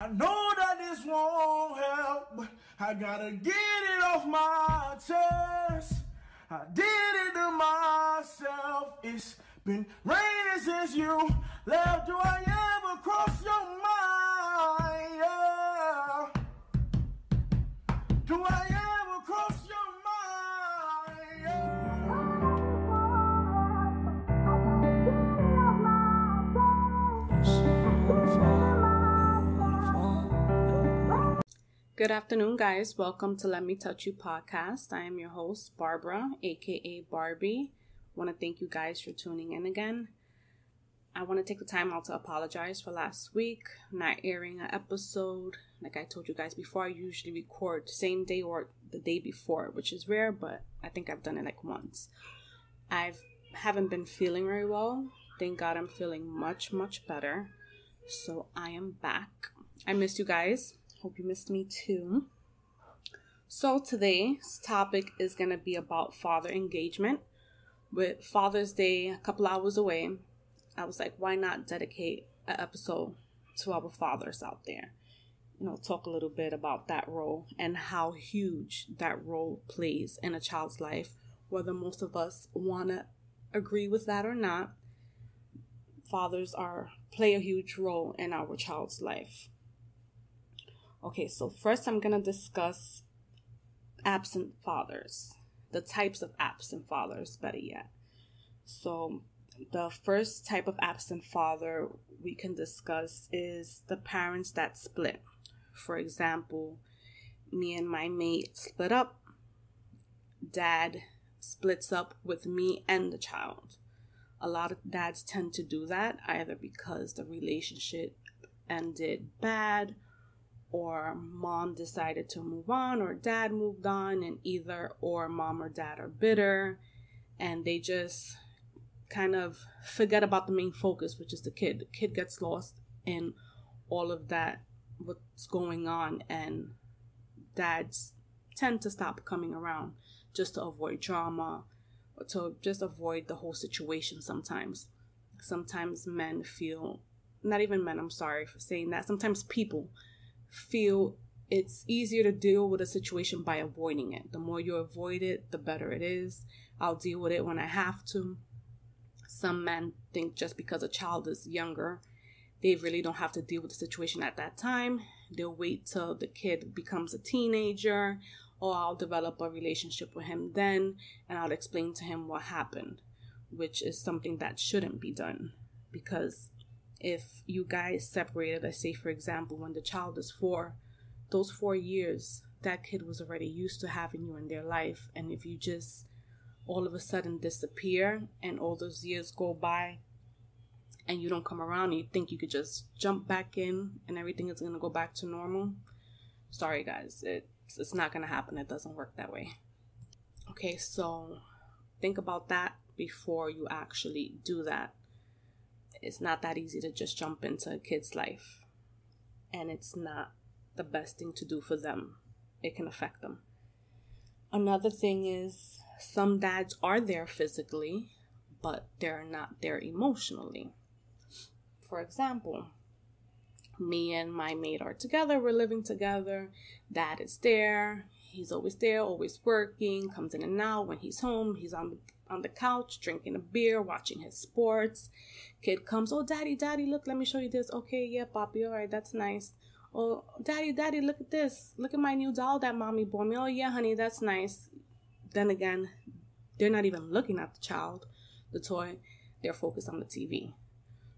I know that this won't help, but I gotta get it off my chest. I did it to myself. It's been raining since you left. Do I ever cross your mind? Yeah. Do I Good afternoon, guys. Welcome to Let Me Touch You podcast. I am your host, Barbara, aka Barbie. want to thank you guys for tuning in again. I want to take the time out to apologize for last week not airing an episode. Like I told you guys before, I usually record same day or the day before, which is rare, but I think I've done it like once. I've haven't been feeling very well. Thank God I'm feeling much much better. So I am back. I missed you guys. Hope you missed me too. So today's topic is going to be about father engagement. With Father's Day a couple hours away, I was like, why not dedicate an episode to our fathers out there? You know, talk a little bit about that role and how huge that role plays in a child's life, whether most of us want to agree with that or not. Fathers are play a huge role in our child's life. Okay, so first I'm going to discuss absent fathers, the types of absent fathers, better yet. So, the first type of absent father we can discuss is the parents that split. For example, me and my mate split up, dad splits up with me and the child. A lot of dads tend to do that either because the relationship ended bad or mom decided to move on or dad moved on and either or mom or dad are bitter and they just kind of forget about the main focus which is the kid. The kid gets lost in all of that what's going on and dads tend to stop coming around just to avoid drama or to just avoid the whole situation sometimes. Sometimes men feel not even men i'm sorry for saying that sometimes people feel it's easier to deal with a situation by avoiding it. The more you avoid it, the better it is. I'll deal with it when I have to. Some men think just because a child is younger, they really don't have to deal with the situation at that time. They'll wait till the kid becomes a teenager, or I'll develop a relationship with him then, and I'll explain to him what happened, which is something that shouldn't be done because if you guys separated, let's say for example, when the child is four, those four years, that kid was already used to having you in their life. And if you just all of a sudden disappear and all those years go by and you don't come around and you think you could just jump back in and everything is going to go back to normal, sorry guys, it's, it's not going to happen. It doesn't work that way. Okay, so think about that before you actually do that it's not that easy to just jump into a kid's life. And it's not the best thing to do for them. It can affect them. Another thing is some dads are there physically, but they're not there emotionally. For example, me and my mate are together, we're living together, dad is there, he's always there, always working, comes in and out. When he's home, he's on on the couch drinking a beer, watching his sports. Kid comes, oh daddy, daddy, look, let me show you this. Okay, yeah, Poppy, all right, that's nice. Oh, daddy, daddy, look at this. Look at my new doll that mommy bought me. Oh yeah, honey, that's nice. Then again, they're not even looking at the child, the toy. They're focused on the TV.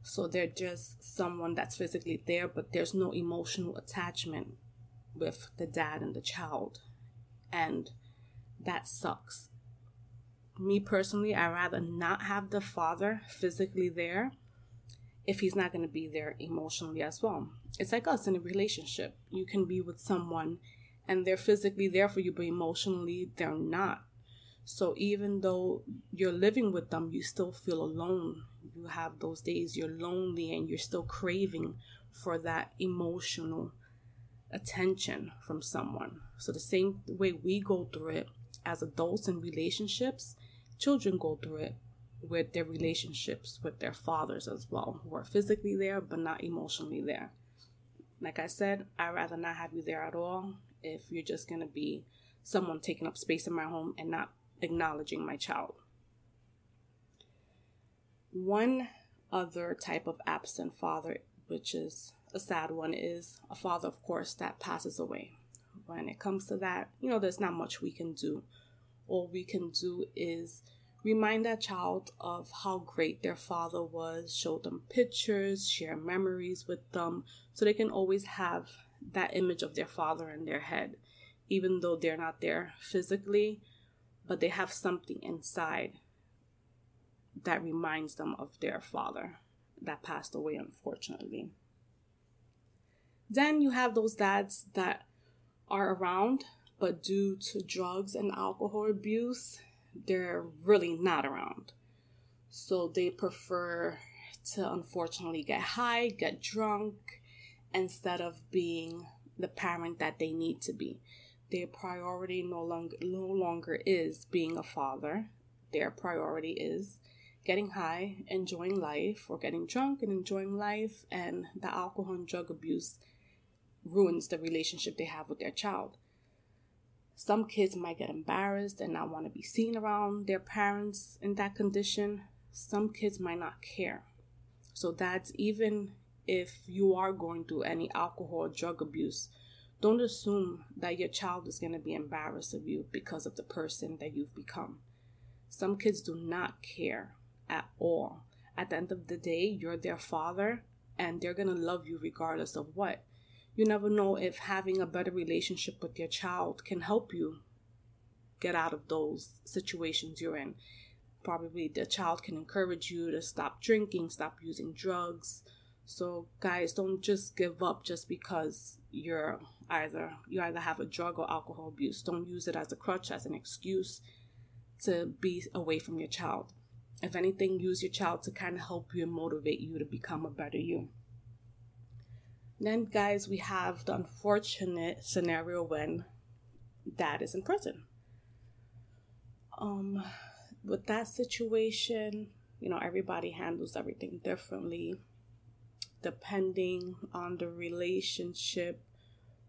So they're just someone that's physically there, but there's no emotional attachment with the dad and the child. And that sucks me personally, I'd rather not have the father physically there if he's not going to be there emotionally as well. It's like us in a relationship. You can be with someone and they're physically there for you, but emotionally they're not. So even though you're living with them, you still feel alone. You have those days you're lonely and you're still craving for that emotional attention from someone. So the same way we go through it as adults in relationships, children go through it with their relationships with their fathers as well, who are physically there but not emotionally there. Like I said, I'd rather not have you there at all if you're just going to be someone taking up space in my home and not acknowledging my child. One other type of absent father, which is a sad one, is a father, of course, that passes away. When it comes to that, you know, there's not much we can do. All we can do is remind that child of how great their father was, show them pictures, share memories with them, so they can always have that image of their father in their head, even though they're not there physically, but they have something inside that reminds them of their father that passed away, unfortunately. Then you have those dads that are around, but due to drugs and alcohol abuse, they're really not around. So they prefer to unfortunately get high, get drunk, instead of being the parent that they need to be. Their priority no longer no longer is being a father. Their priority is getting high, enjoying life, or getting drunk and enjoying life, and the alcohol and drug abuse ruins the relationship they have with their child. Some kids might get embarrassed and not want to be seen around their parents in that condition. Some kids might not care. So, that's even if you are going through any alcohol or drug abuse, don't assume that your child is going to be embarrassed of you because of the person that you've become. Some kids do not care at all. At the end of the day, you're their father and they're going to love you regardless of what. You never know if having a better relationship with your child can help you get out of those situations you're in. Probably the child can encourage you to stop drinking, stop using drugs, so guys, don't just give up just because you're either you either have a drug or alcohol abuse. Don't use it as a crutch, as an excuse to be away from your child. If anything, use your child to kind of help you and motivate you to become a better you. Then, guys, we have the unfortunate scenario when dad is in prison. Um, with that situation, you know, everybody handles everything differently depending on the relationship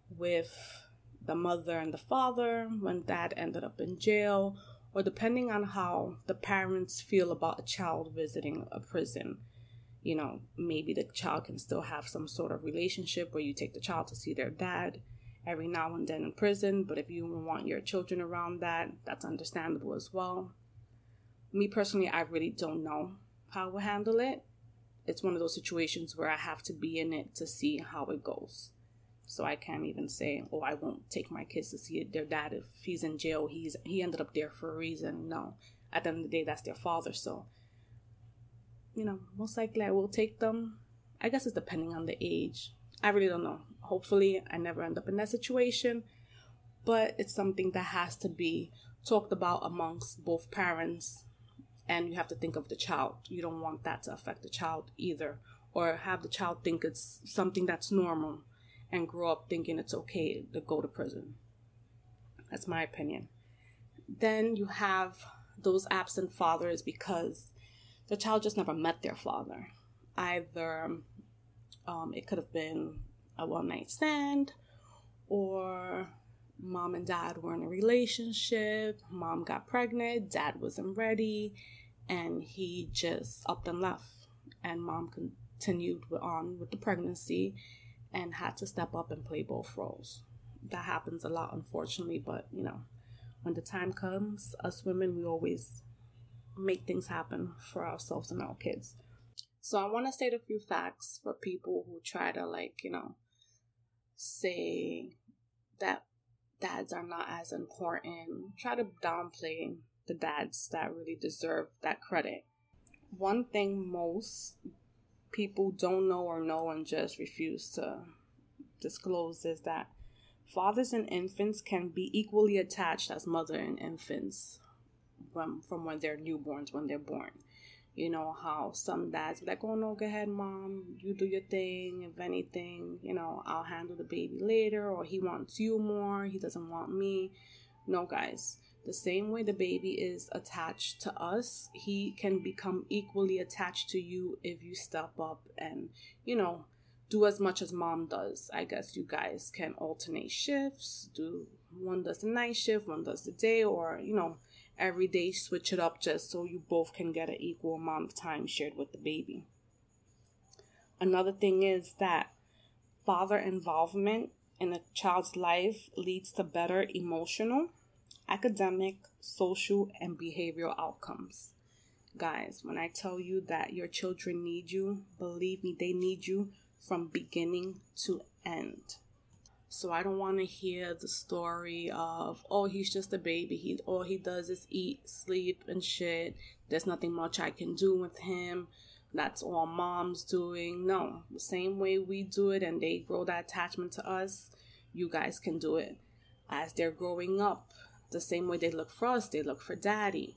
with the mother and the father when dad ended up in jail, or depending on how the parents feel about a child visiting a prison. You know, maybe the child can still have some sort of relationship where you take the child to see their dad every now and then in prison, but if you want your children around that, that's understandable as well. Me personally, I really don't know how we'll handle it it's one of those situations where I have to be in it to see how it goes. So I can't even say, "Oh, I won't take my kids to see their dad if he's in jail. He's he ended up there for a reason." No, at the end of the day, that's their father. So, you know, most likely I will take them. I guess it's depending on the age. I really don't know. Hopefully, I never end up in that situation, but it's something that has to be talked about amongst both parents and you have to think of the child. You don't want that to affect the child either, or have the child think it's something that's normal and grow up thinking it's okay to go to prison. That's my opinion. Then you have those absent fathers because the child just never met their father. Either um, it could have been a one night stand, or mom and dad were in a relationship, mom got pregnant, dad wasn't ready, and he just up and left. And mom continued on with the pregnancy and had to step up and play both roles. That happens a lot, unfortunately, but you know, when the time comes, us women, we always make things happen for ourselves and our kids. So I want to state a few facts for people who try to like, you know, say that dads are not as important, try to downplay the dads that really deserve that credit. One thing most people don't know or know and just refuse to disclose is that fathers and infants can be equally attached as mother and infants from, from when they're newborns, when they're born. You know how some dads be like, "Oh no, go ahead, mom. You do your thing. If anything, you know, I'll handle the baby later." Or he wants you more. He doesn't want me. No, guys. The same way the baby is attached to us, he can become equally attached to you if you step up and, you know, do as much as mom does. I guess you guys can alternate shifts, do one does the night shift, one does the day, or, you know, every day switch it up just so you both can get an equal amount of time shared with the baby. Another thing is that father involvement in a child's life leads to better emotional, academic, social, and behavioral outcomes. Guys, when I tell you that your children need you, believe me, they need you from beginning to end. So I don't want to hear the story of, oh, he's just a baby. He all he does is eat, sleep, and shit. There's nothing much I can do with him. That's all mom's doing. No, the same way we do it and they grow that attachment to us, you guys can do it. As they're growing up, the same way they look for us, they look for daddy.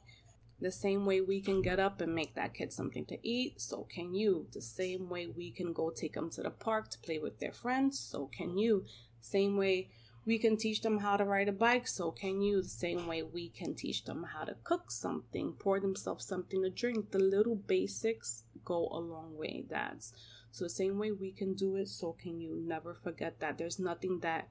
The same way we can get up and make that kid something to eat, so can you. The same way we can go take them to the park to play with their friends, so can you. Same way we can teach them how to ride a bike, so can you. The same way we can teach them how to cook something, pour themselves something to drink. The little basics go a long way, dads. So the same way we can do it, so can you. Never forget that. There's nothing that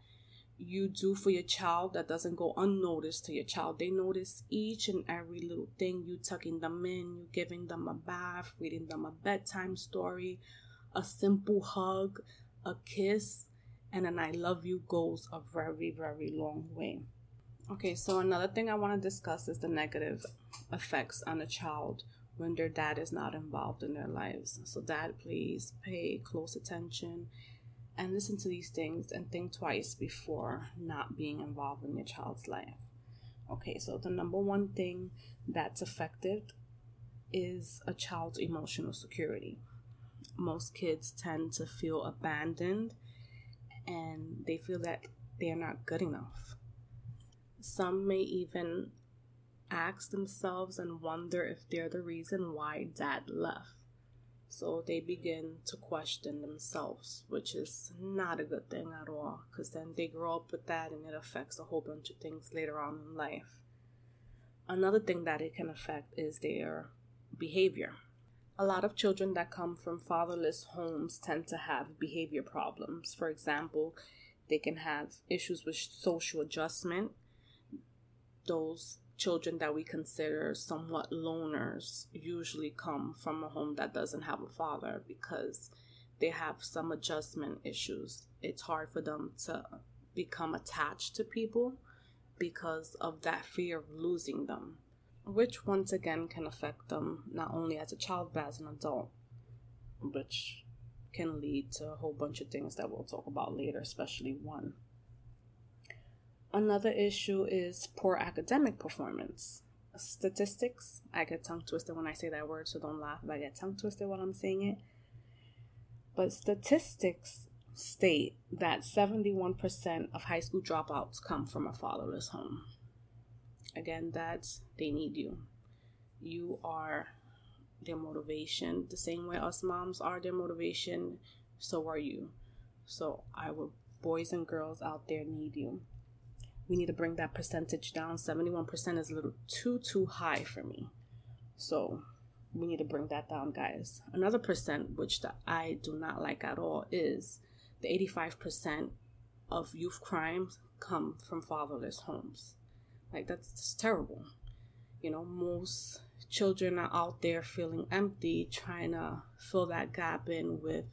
you do for your child that doesn't go unnoticed to your child. They notice each and every little thing. You tucking them in, you giving them a bath, reading them a bedtime story, a simple hug, a kiss, and an I love you goes a very, very long way. Okay, so another thing I want to discuss is the negative effects on a child when their dad is not involved in their lives. So, dad, please pay close attention and listen to these things and think twice before not being involved in your child's life. Okay, so the number one thing that's affected is a child's emotional security. Most kids tend to feel abandoned and they feel that they're not good enough. Some may even ask themselves and wonder if they're the reason why dad left. So they begin to question themselves, which is not a good thing at all, because then they grow up with that and it affects a whole bunch of things later on in life. Another thing that it can affect is their behavior. A lot of children that come from fatherless homes tend to have behavior problems. For example, they can have issues with social adjustment. Those children that we consider somewhat loners usually come from a home that doesn't have a father because they have some adjustment issues. It's hard for them to become attached to people because of that fear of losing them which once again can affect them not only as a child but as an adult, which can lead to a whole bunch of things that we'll talk about later, especially one. Another issue is poor academic performance. Statistics, I get tongue twisted when I say that word, so don't laugh if I get tongue twisted while I'm saying it. But statistics state that 71% of high school dropouts come from a fatherless home. Again, dads, they need you. You are their motivation. The same way us moms are their motivation, so are you. So, I our boys and girls out there need you. We need to bring that percentage down. 71% is a little too, too high for me. So, we need to bring that down, guys. Another percent, which that I do not like at all, is the 85% of youth crimes come from fatherless homes. Like that's just terrible. You know, most children are out there feeling empty, trying to fill that gap in with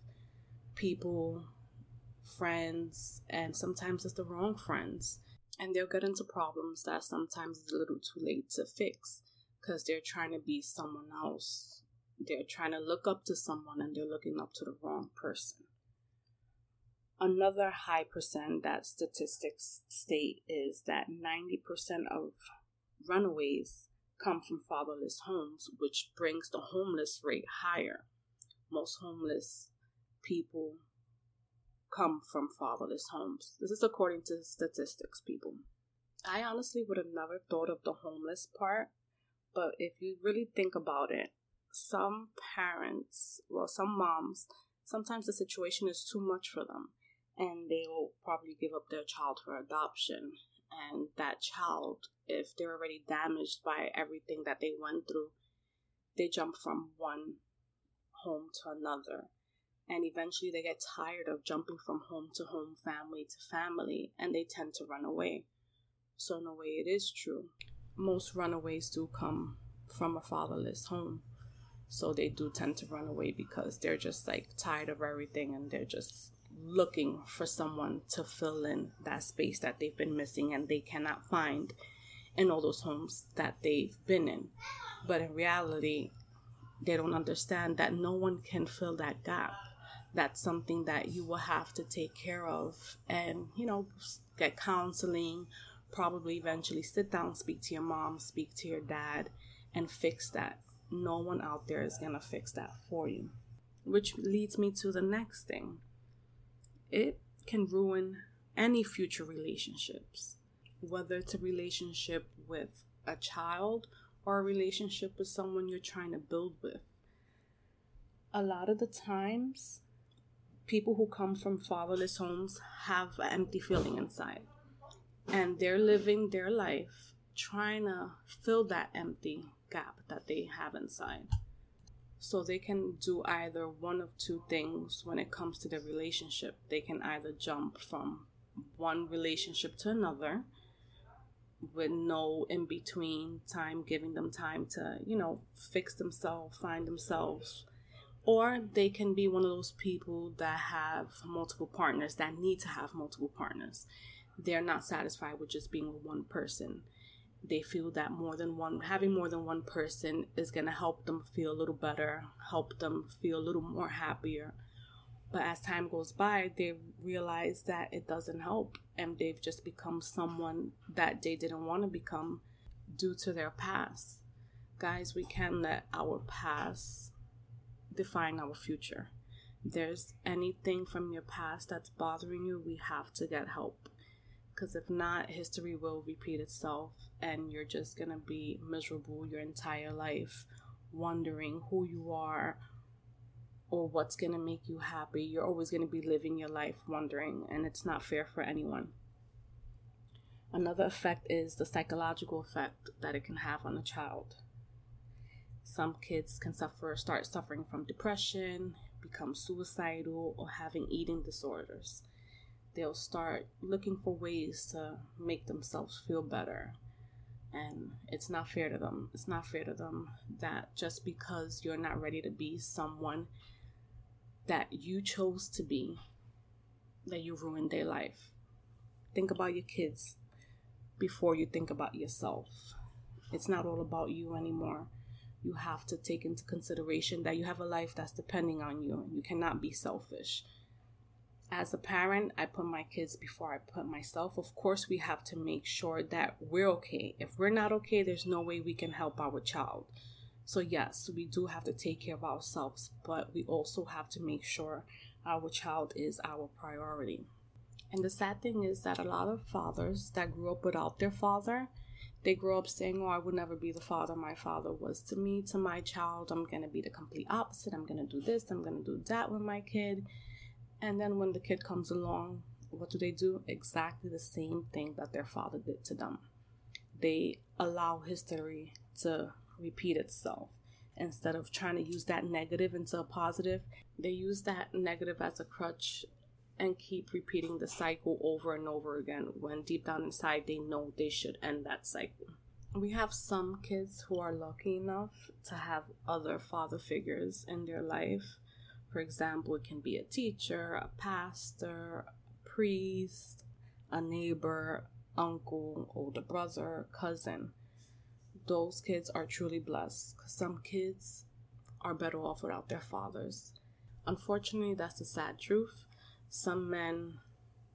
people, friends, and sometimes it's the wrong friends. And they'll get into problems that sometimes is a little too late to fix because they're trying to be someone else. They're trying to look up to someone and they're looking up to the wrong person. Another high percent that statistics state is that 90% of runaways come from fatherless homes, which brings the homeless rate higher. most homeless people come from fatherless homes. This is according to statistics, people. I honestly would have never thought of the homeless part, but if you really think about it, some parents, well, some moms, sometimes the situation is too much for them and they will probably give up their child for adoption. And that child, if they're already damaged by everything that they went through, they jump from one home to another. And eventually they get tired of jumping from home to home, family to family, and they tend to run away. So, in a way, it is true. Most runaways do come from a fatherless home. So, they do tend to run away because they're just like tired of everything and they're just looking for someone to fill in that space that they've been missing and they cannot find in all those homes that they've been in. But in reality, they don't understand that no one can fill that gap. That's something that you will have to take care of and, you know, get counseling, probably eventually sit down, speak to your mom, speak to your dad, and fix that. No one out there is going to fix that for you. Which leads me to the next thing it can ruin any future relationships, whether it's a relationship with a child or a relationship with someone you're trying to build with. A lot of the times, people who come from fatherless homes have an empty feeling inside, and they're living their life trying to fill that empty gap that they have inside. So they can do either one of two things when it comes to their relationship. They can either jump from one relationship to another with no in between time, giving them time to, you know, fix themselves, find themselves. Or they can be one of those people that have multiple partners, that need to have multiple partners. They're not satisfied with just being with one person they feel that more than one having more than one person is going to help them feel a little better help them feel a little more happier. But as time goes by they realize that it doesn't help and they've just become someone that they didn't want to become due to their past. Guys we can't let our past define our future. There's anything from your past that's bothering you we have to get help because if not, history will repeat itself and you're just gonna be miserable your entire life, wondering who you are or what's gonna make you happy. You're always gonna be living your life wondering, and it's not fair for anyone. Another effect is the psychological effect that it can have on a child. Some kids can suffer, start suffering from depression, become suicidal, or having eating disorders they'll start looking for ways to make themselves feel better. And it's not fair to them. It's not fair to them that just because you're not ready to be someone that you chose to be, that you ruined their life. Think about your kids before you think about yourself. It's not all about you anymore. You have to take into consideration that you have a life that's depending on you. and You cannot be selfish as a parent, I put my kids before I put myself. Of course, we have to make sure that we're okay. If we're not okay, there's no way we can help our child. So, yes, we do have to take care of ourselves, but we also have to make sure our child is our priority. And the sad thing is that a lot of fathers that grew up without their father, they grow up saying, Oh, I would never be the father my father was to me, to my child. I'm going to be the complete opposite. I'm going to do this, I'm going to do that with my kid and then when the kid comes along, what do they do? Exactly the same thing that their father did to them. They allow history to repeat itself. Instead of trying to use that negative into a positive, they use that negative as a crutch and keep repeating the cycle over and over again when deep down inside they know they should end that cycle. We have some kids who are lucky enough to have other father figures in their life for example, it can be a teacher, a pastor, a priest, a neighbor, uncle, older brother, cousin. Those kids are truly blessed. Some kids are better off without their fathers. Unfortunately, that's the sad truth. Some men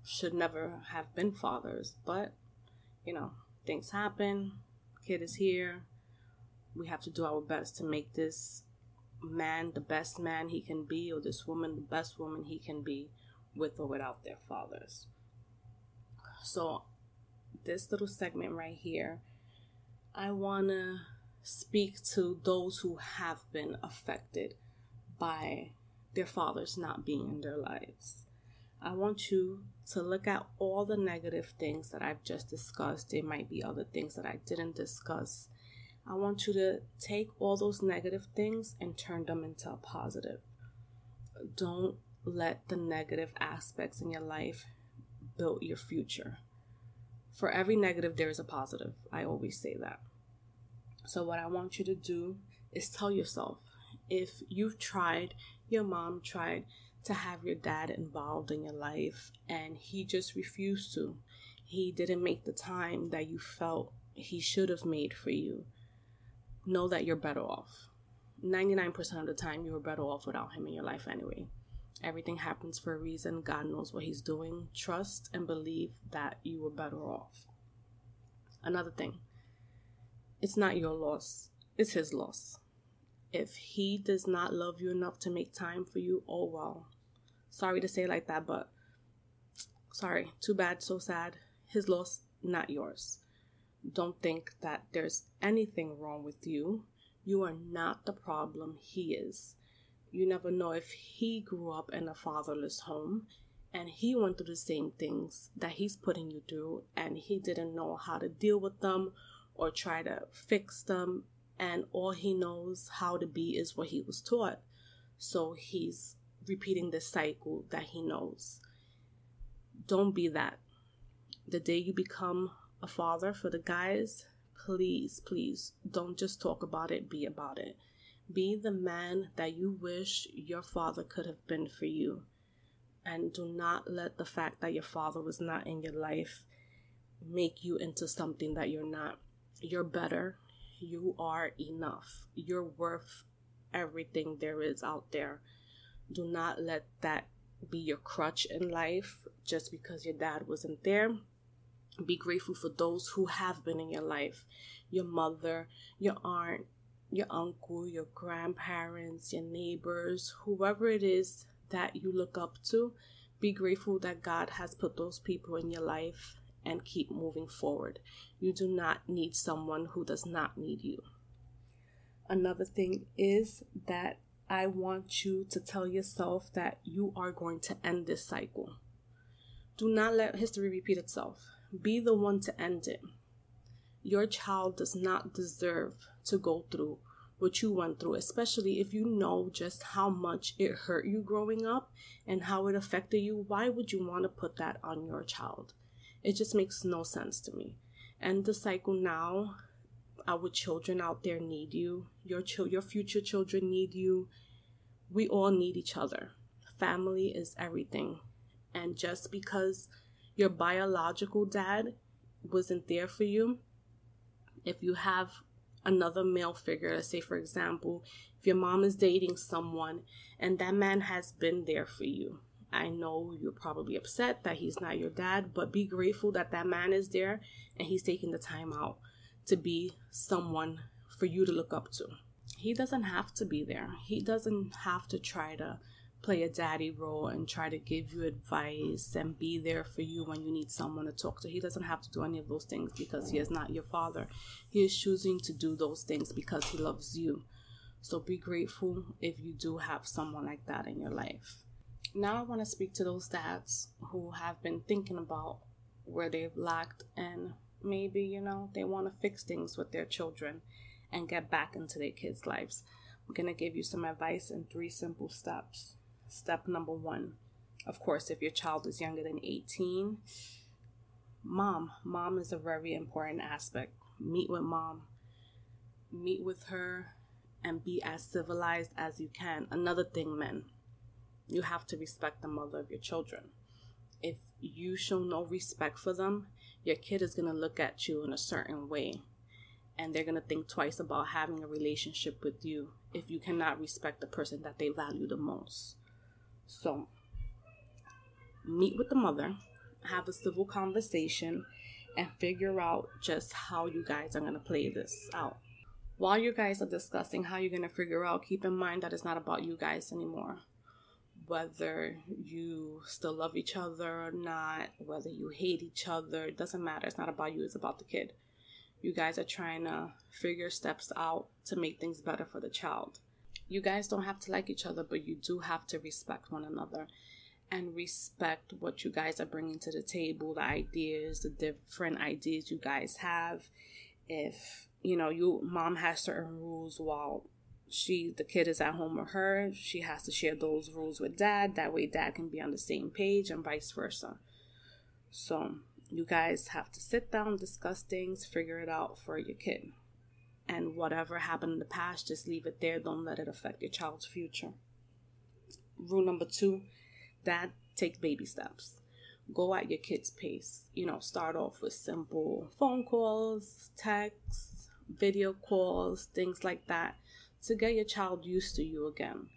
should never have been fathers, but you know, things happen. Kid is here. We have to do our best to make this man the best man he can be or this woman the best woman he can be with or without their fathers. So, this little segment right here, I want to speak to those who have been affected by their fathers not being in their lives. I want you to look at all the negative things that I've just discussed. There might be other things that I didn't discuss. I want you to take all those negative things and turn them into a positive. Don't let the negative aspects in your life build your future. For every negative, there is a positive. I always say that. So, what I want you to do is tell yourself if you've tried, your mom tried to have your dad involved in your life and he just refused to, he didn't make the time that you felt he should have made for you, know that you're better off. 99% of the time, you were better off without him in your life anyway. Everything happens for a reason. God knows what He's doing. Trust and believe that you were better off. Another thing, it's not your loss, it's His loss. If He does not love you enough to make time for you, oh well. Sorry to say like that, but sorry, too bad, so sad. His loss, not yours. Don't think that there's anything wrong with you. You are not the problem, He is. You never know if he grew up in a fatherless home and he went through the same things that he's putting you through and he didn't know how to deal with them or try to fix them and all he knows how to be is what he was taught so he's repeating the cycle that he knows don't be that the day you become a father for the guys please please don't just talk about it be about it be the man that you wish your father could have been for you. And do not let the fact that your father was not in your life make you into something that you're not. You're better. You are enough. You're worth everything there is out there. Do not let that be your crutch in life just because your dad wasn't there. Be grateful for those who have been in your life your mother, your aunt, your uncle, your grandparents, your neighbors, whoever it is that you look up to, be grateful that God has put those people in your life and keep moving forward. You do not need someone who does not need you. Another thing is that I want you to tell yourself that you are going to end this cycle. Do not let history repeat itself. Be the one to end it. Your child does not deserve to go through what you went through, especially if you know just how much it hurt you growing up and how it affected you. Why would you want to put that on your child? It just makes no sense to me. And the cycle now, our children out there need you. Your ch- your future children need you. We all need each other. Family is everything. And just because your biological dad wasn't there for you, if you have another male figure. Let's say, for example, if your mom is dating someone and that man has been there for you. I know you're probably upset that he's not your dad, but be grateful that that man is there and he's taking the time out to be someone for you to look up to. He doesn't have to be there. He doesn't have to try to play a daddy role and try to give you advice and be there for you when you need someone to talk to. He doesn't have to do any of those things because he is not your father. He is choosing to do those things because he loves you. So be grateful if you do have someone like that in your life. Now I want to speak to those dads who have been thinking about where they've lacked and maybe, you know, they want to fix things with their children and get back into their kids' lives. I'm going to give you some advice in three simple steps. Step number one. Of course, if your child is younger than 18, mom. Mom is a very important aspect. Meet with mom. Meet with her and be as civilized as you can. Another thing, men, you have to respect the mother of your children. If you show no respect for them, your kid is going to look at you in a certain way and they're going to think twice about having a relationship with you if you cannot respect the person that they value the most. So, meet with the mother, have a civil conversation, and figure out just how you guys are going to play this out. while you guys are discussing how you're going to figure out, keep in mind that it's not about you guys anymore. Whether you still love each other or not, whether you hate each other, it doesn't matter. It's not about you, it's about the kid. You guys are trying to figure steps out to make things better for the child. You guys don't have to like each other, but you do have to respect one another and respect what you guys are bringing to the table, the ideas, the different ideas you guys have. If you know, you mom has certain rules while she the kid is at home with her, she has to share those rules with dad. That way dad can be on the same page and vice versa. So you guys have to sit down, discuss things, figure it out for your kid. And whatever happened in the past, just leave it there. Don't let it affect your child's future. Rule number two, dad, take baby steps go at your kid's pace. You know, start off with simple phone calls, texts, video calls, things like that, to get your child used to you again.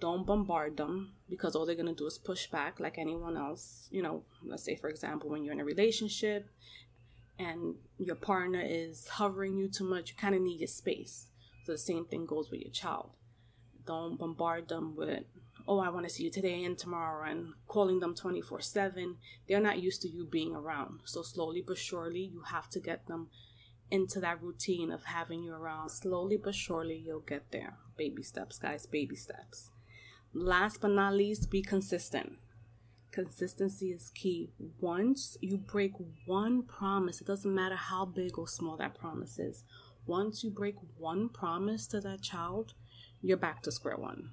Don't bombard them because all they're going to do is push back like anyone else. You know, let's say, for example, when you're in a relationship and your partner is hovering you too much, you kind of need your space. So the same thing goes with your child. Don't bombard them with, oh, I want to see you today and tomorrow, and calling them 24 7. They're not used to you being around. So slowly but surely, you have to get them into that routine of having you around. Slowly but surely, you'll get there. Baby steps, guys, baby steps. Last but not least, be consistent. Consistency is key. Once you break one promise, it doesn't matter how big or small that promise is. Once you break one promise to that child, you're back to square one.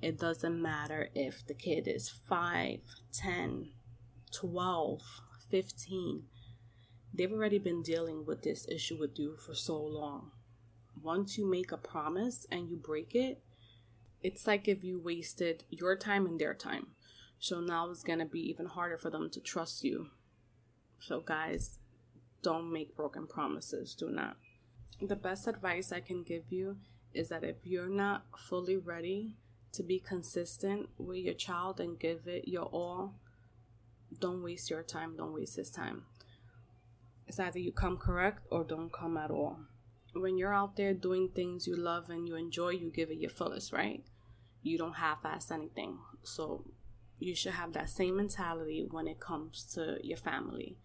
It doesn't matter if the kid is 5, 10, 12, 15 they've already been dealing with this issue with you for so long. Once you make a promise and you break it, it's like if you wasted your time and their time. So now it's going to be even harder for them to trust you. So, guys, don't make broken promises. Do not. The best advice I can give you is that if you're not fully ready to be consistent with your child and give it your all, don't waste your time, don't waste his time. It's either you come correct or don't come at all. When you're out there doing things you love and you enjoy, you give it your fullest, right? You don't half ass anything. So you should have that same mentality when it comes to your family.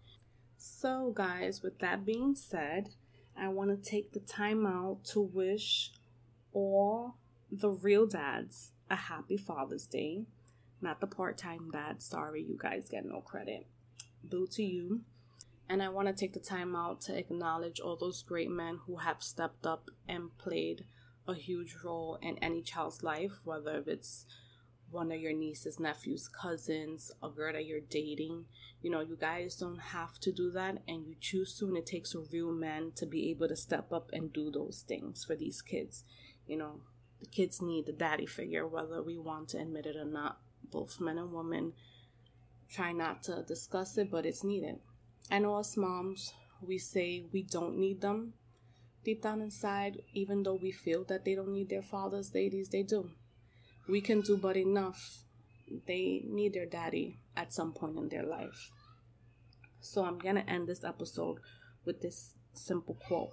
So, guys, with that being said, I want to take the time out to wish all the real dads a happy Father's Day. Not the part time dad. Sorry, you guys get no credit. Boo to you. And I want to take the time out to acknowledge all those great men who have stepped up and played a huge role in any child's life, whether it's one of your nieces, nephews, cousins, a girl that you're dating. You know, you guys don't have to do that, and you choose to, and it takes a real man to be able to step up and do those things for these kids. You know, the kids need the daddy figure, whether we want to admit it or not. Both men and women try not to discuss it, but it's needed. I know us moms, we say we don't need them. Deep down inside, even though we feel that they don't need their fathers, ladies, they do. We can do but enough. They need their daddy at some point in their life. So I'm going to end this episode with this simple quote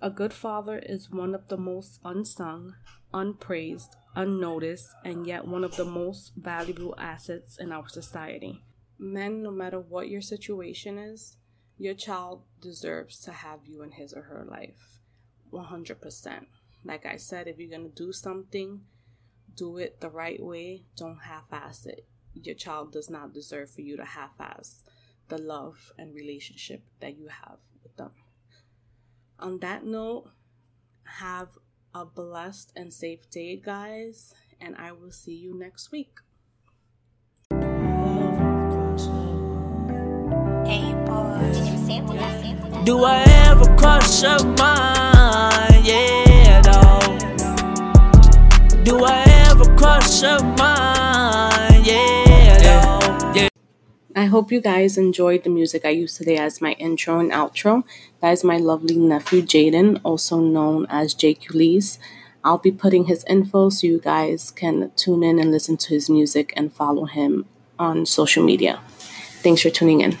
A good father is one of the most unsung, unpraised, unnoticed, and yet one of the most valuable assets in our society men, no matter what your situation is, your child deserves to have you in his or her life. 100%. Like I said, if you're going to do something, do it the right way. Don't half ass it. Your child does not deserve for you to half ass the love and relationship that you have with them. On that note, have a blessed and safe day, guys, and I will see you next week. Do I ever cross your mind? Yeah, dog. Do I cross your mind? Yeah. Yeah. I hope you guys enjoyed the music I used today as my intro and outro. That is my lovely nephew Jaden, also known as Jake Ulysses. I'll be putting his info so you guys can tune in and listen to his music and follow him on social media. Thanks for tuning in.